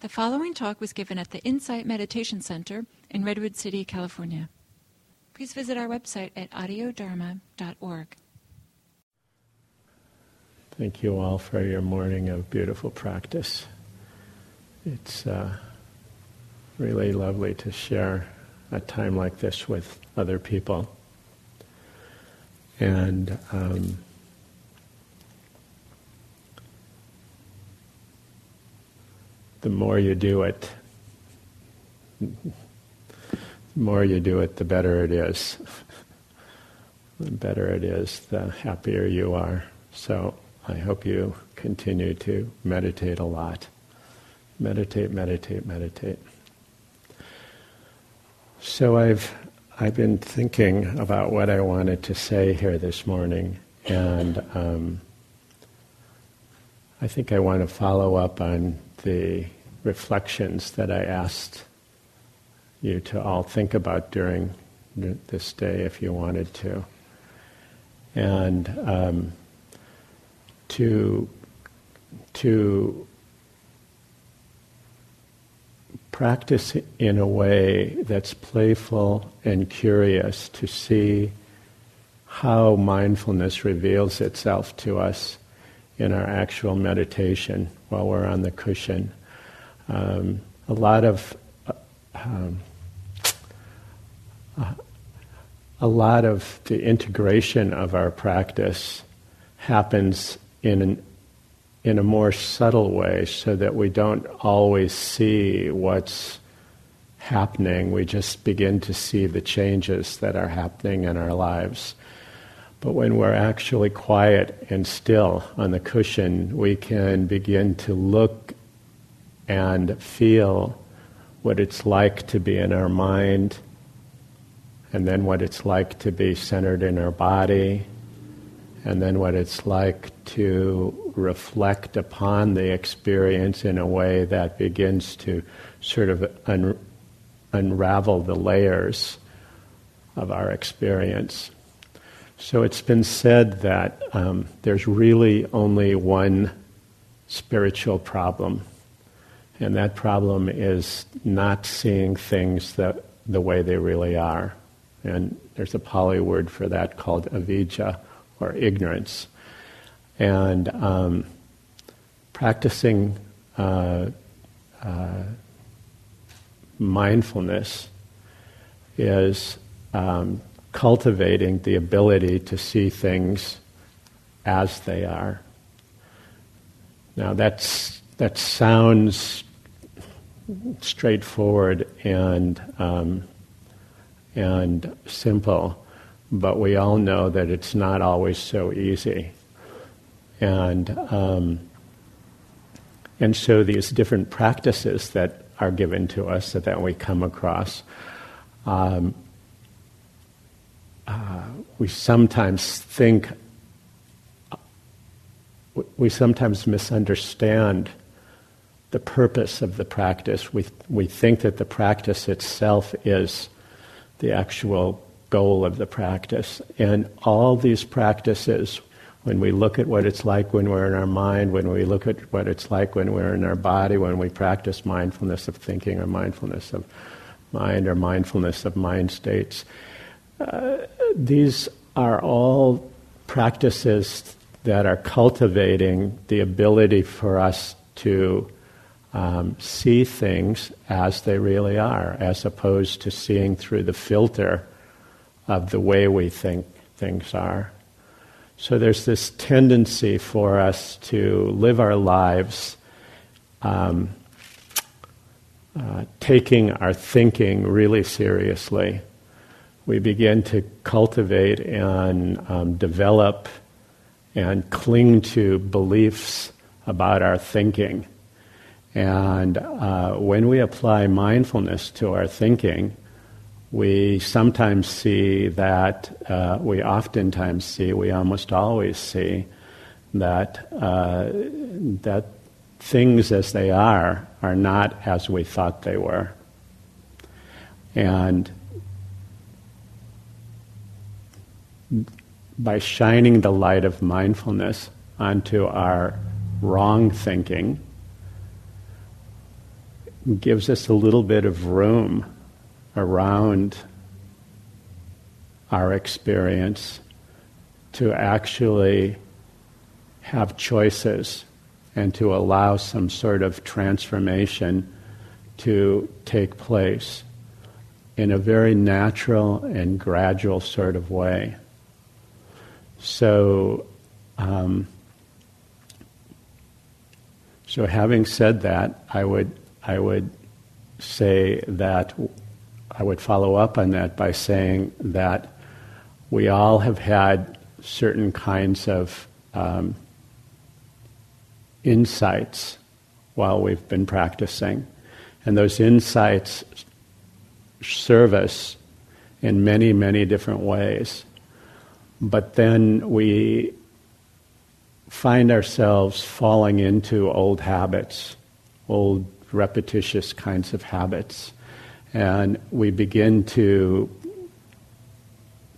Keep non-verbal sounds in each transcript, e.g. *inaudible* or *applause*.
The following talk was given at the Insight Meditation Center in Redwood City, California. Please visit our website at audiodharma.org. Thank you all for your morning of beautiful practice. It's uh, really lovely to share a time like this with other people. And um, the more you do it, the more you do it, the better it is. the better it is, the happier you are. So I hope you continue to meditate a lot. Meditate, meditate, meditate. So I've I've been thinking about what I wanted to say here this morning, and um, I think I want to follow up on the reflections that I asked you to all think about during this day if you wanted to. And um, to, to practice in a way that's playful and curious to see how mindfulness reveals itself to us in our actual meditation while we're on the cushion. Um, a lot of um, a lot of the integration of our practice happens in an, in a more subtle way, so that we don't always see what's happening. We just begin to see the changes that are happening in our lives. But when we're actually quiet and still on the cushion, we can begin to look and feel what it's like to be in our mind, and then what it's like to be centered in our body, and then what it's like to reflect upon the experience in a way that begins to sort of un- unravel the layers of our experience. So it's been said that um, there's really only one spiritual problem, and that problem is not seeing things that, the way they really are. And there's a Pali word for that called avijja, or ignorance. And um, practicing uh, uh, mindfulness is um, cultivating the ability to see things as they are. Now that's that sounds straightforward and um, and simple, but we all know that it's not always so easy, and um, and so these different practices that are given to us that, that we come across. Um, we sometimes think, we sometimes misunderstand the purpose of the practice. We, we think that the practice itself is the actual goal of the practice. And all these practices, when we look at what it's like when we're in our mind, when we look at what it's like when we're in our body, when we practice mindfulness of thinking or mindfulness of mind or mindfulness of mind states, uh, these are all practices that are cultivating the ability for us to um, see things as they really are, as opposed to seeing through the filter of the way we think things are. So there's this tendency for us to live our lives um, uh, taking our thinking really seriously we begin to cultivate and um, develop and cling to beliefs about our thinking. And uh, when we apply mindfulness to our thinking, we sometimes see that, uh, we oftentimes see, we almost always see that, uh, that things as they are are not as we thought they were. And by shining the light of mindfulness onto our wrong thinking, gives us a little bit of room around our experience to actually have choices and to allow some sort of transformation to take place in a very natural and gradual sort of way. So, um, so having said that, I would I would say that I would follow up on that by saying that we all have had certain kinds of um, insights while we've been practicing. And those insights serve us in many, many different ways. But then we find ourselves falling into old habits, old repetitious kinds of habits. And we begin to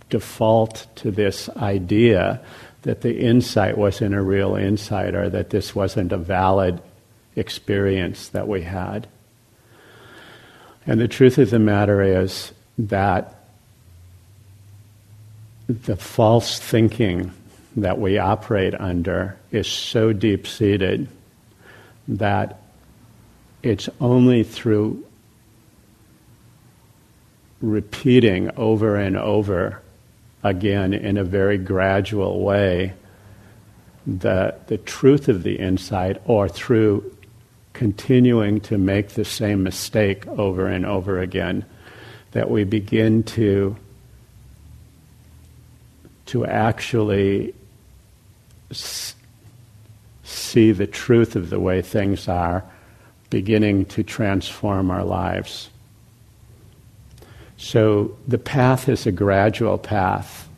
default to this idea that the insight wasn't a real insight or that this wasn't a valid experience that we had. And the truth of the matter is that the false thinking that we operate under is so deep seated that it's only through repeating over and over again in a very gradual way the, the truth of the insight or through continuing to make the same mistake over and over again that we begin to to actually s- see the truth of the way things are beginning to transform our lives. So the path is a gradual path.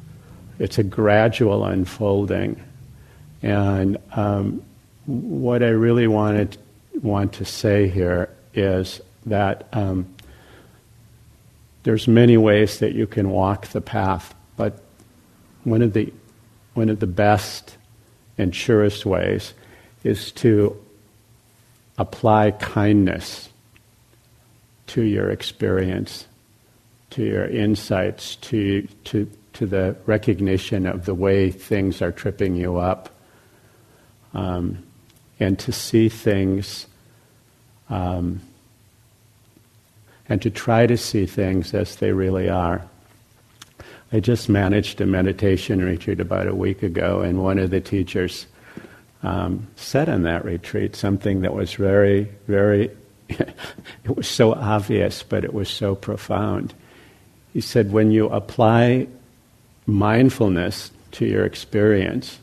It's a gradual unfolding. And um, what I really wanted want to say here is that um, there's many ways that you can walk the path, but one of the one of the best and surest ways is to apply kindness to your experience, to your insights, to, to, to the recognition of the way things are tripping you up, um, and to see things, um, and to try to see things as they really are. I just managed a meditation retreat about a week ago, and one of the teachers um, said on that retreat something that was very, very, *laughs* it was so obvious, but it was so profound. He said, when you apply mindfulness to your experience,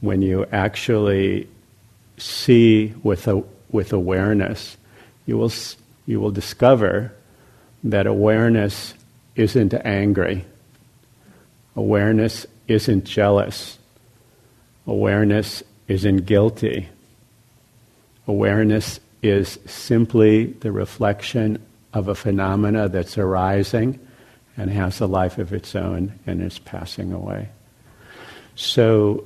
when you actually see with, a, with awareness, you will, you will discover that awareness isn't angry, awareness isn't jealous Awareness isn't guilty. Awareness is simply the reflection of a phenomena that's arising and has a life of its own and is passing away. So,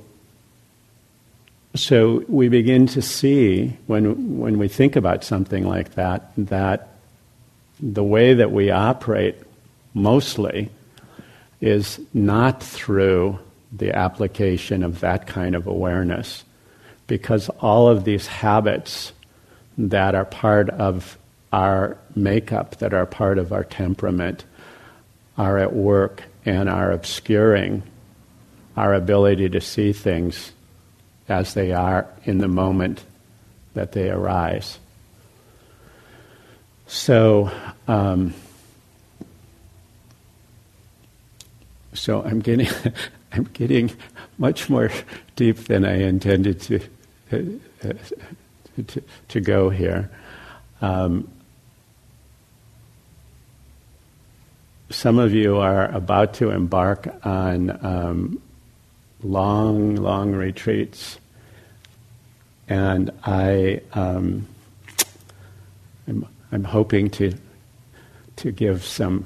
so we begin to see when, when we think about something like that, that the way that we operate mostly is not through the application of that kind of awareness. Because all of these habits that are part of our makeup, that are part of our temperament, are at work and are obscuring our ability to see things as they are in the moment that they arise. So, um, so I'm getting *laughs* I'm getting much more deep than I intended to uh, to, to, go here. Um, some of you are about to embark on um, long, long retreats, and I um, I'm, I'm hoping to to give some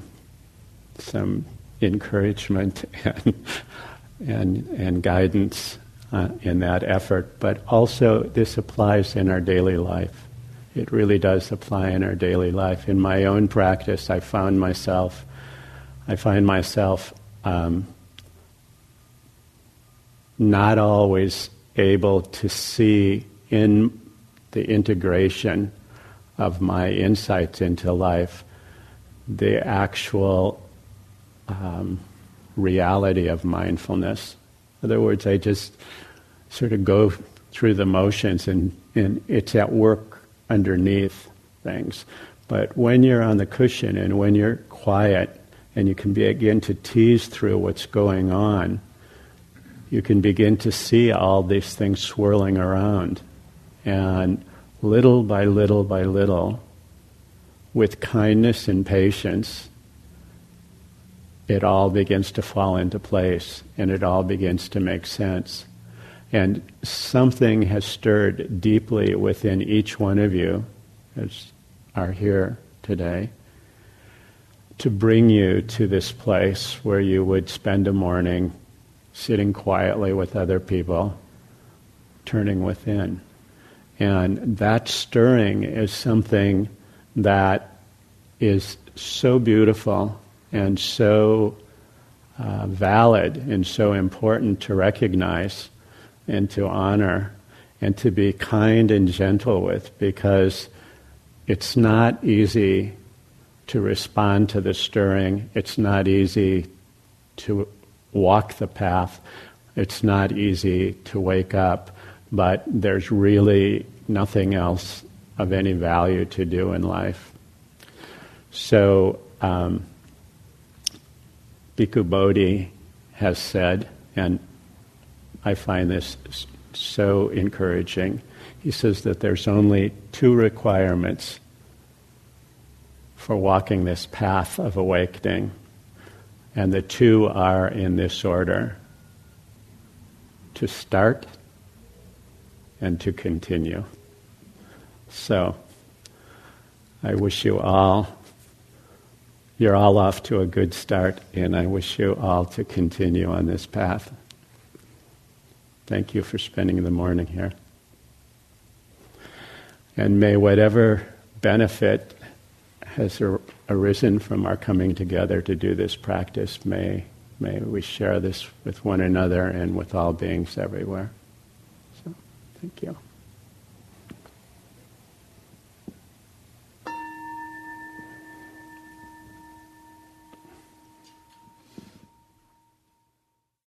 some encouragement *laughs* and and, and guidance uh, in that effort, but also this applies in our daily life. It really does apply in our daily life. In my own practice, I found myself, I find myself um, not always able to see in the integration of my insights into life the actual um, reality of mindfulness. In other words, I just sort of go through the motions and, and it's at work underneath things. But when you're on the cushion and when you're quiet and you can begin to tease through what's going on, you can begin to see all these things swirling around. And little by little by little, with kindness and patience, it all begins to fall into place and it all begins to make sense. And something has stirred deeply within each one of you, as are here today, to bring you to this place where you would spend a morning sitting quietly with other people, turning within. And that stirring is something that is so beautiful and so uh, valid and so important to recognize and to honor and to be kind and gentle with because it's not easy to respond to the stirring. It's not easy to walk the path. It's not easy to wake up, but there's really nothing else of any value to do in life. So, um, Bhikkhu Bodhi has said, and I find this so encouraging. He says that there's only two requirements for walking this path of awakening. And the two are in this order to start and to continue. So, I wish you all, you're all off to a good start, and I wish you all to continue on this path. Thank you for spending the morning here. And may whatever benefit has arisen from our coming together to do this practice, may, may we share this with one another and with all beings everywhere. So, thank you.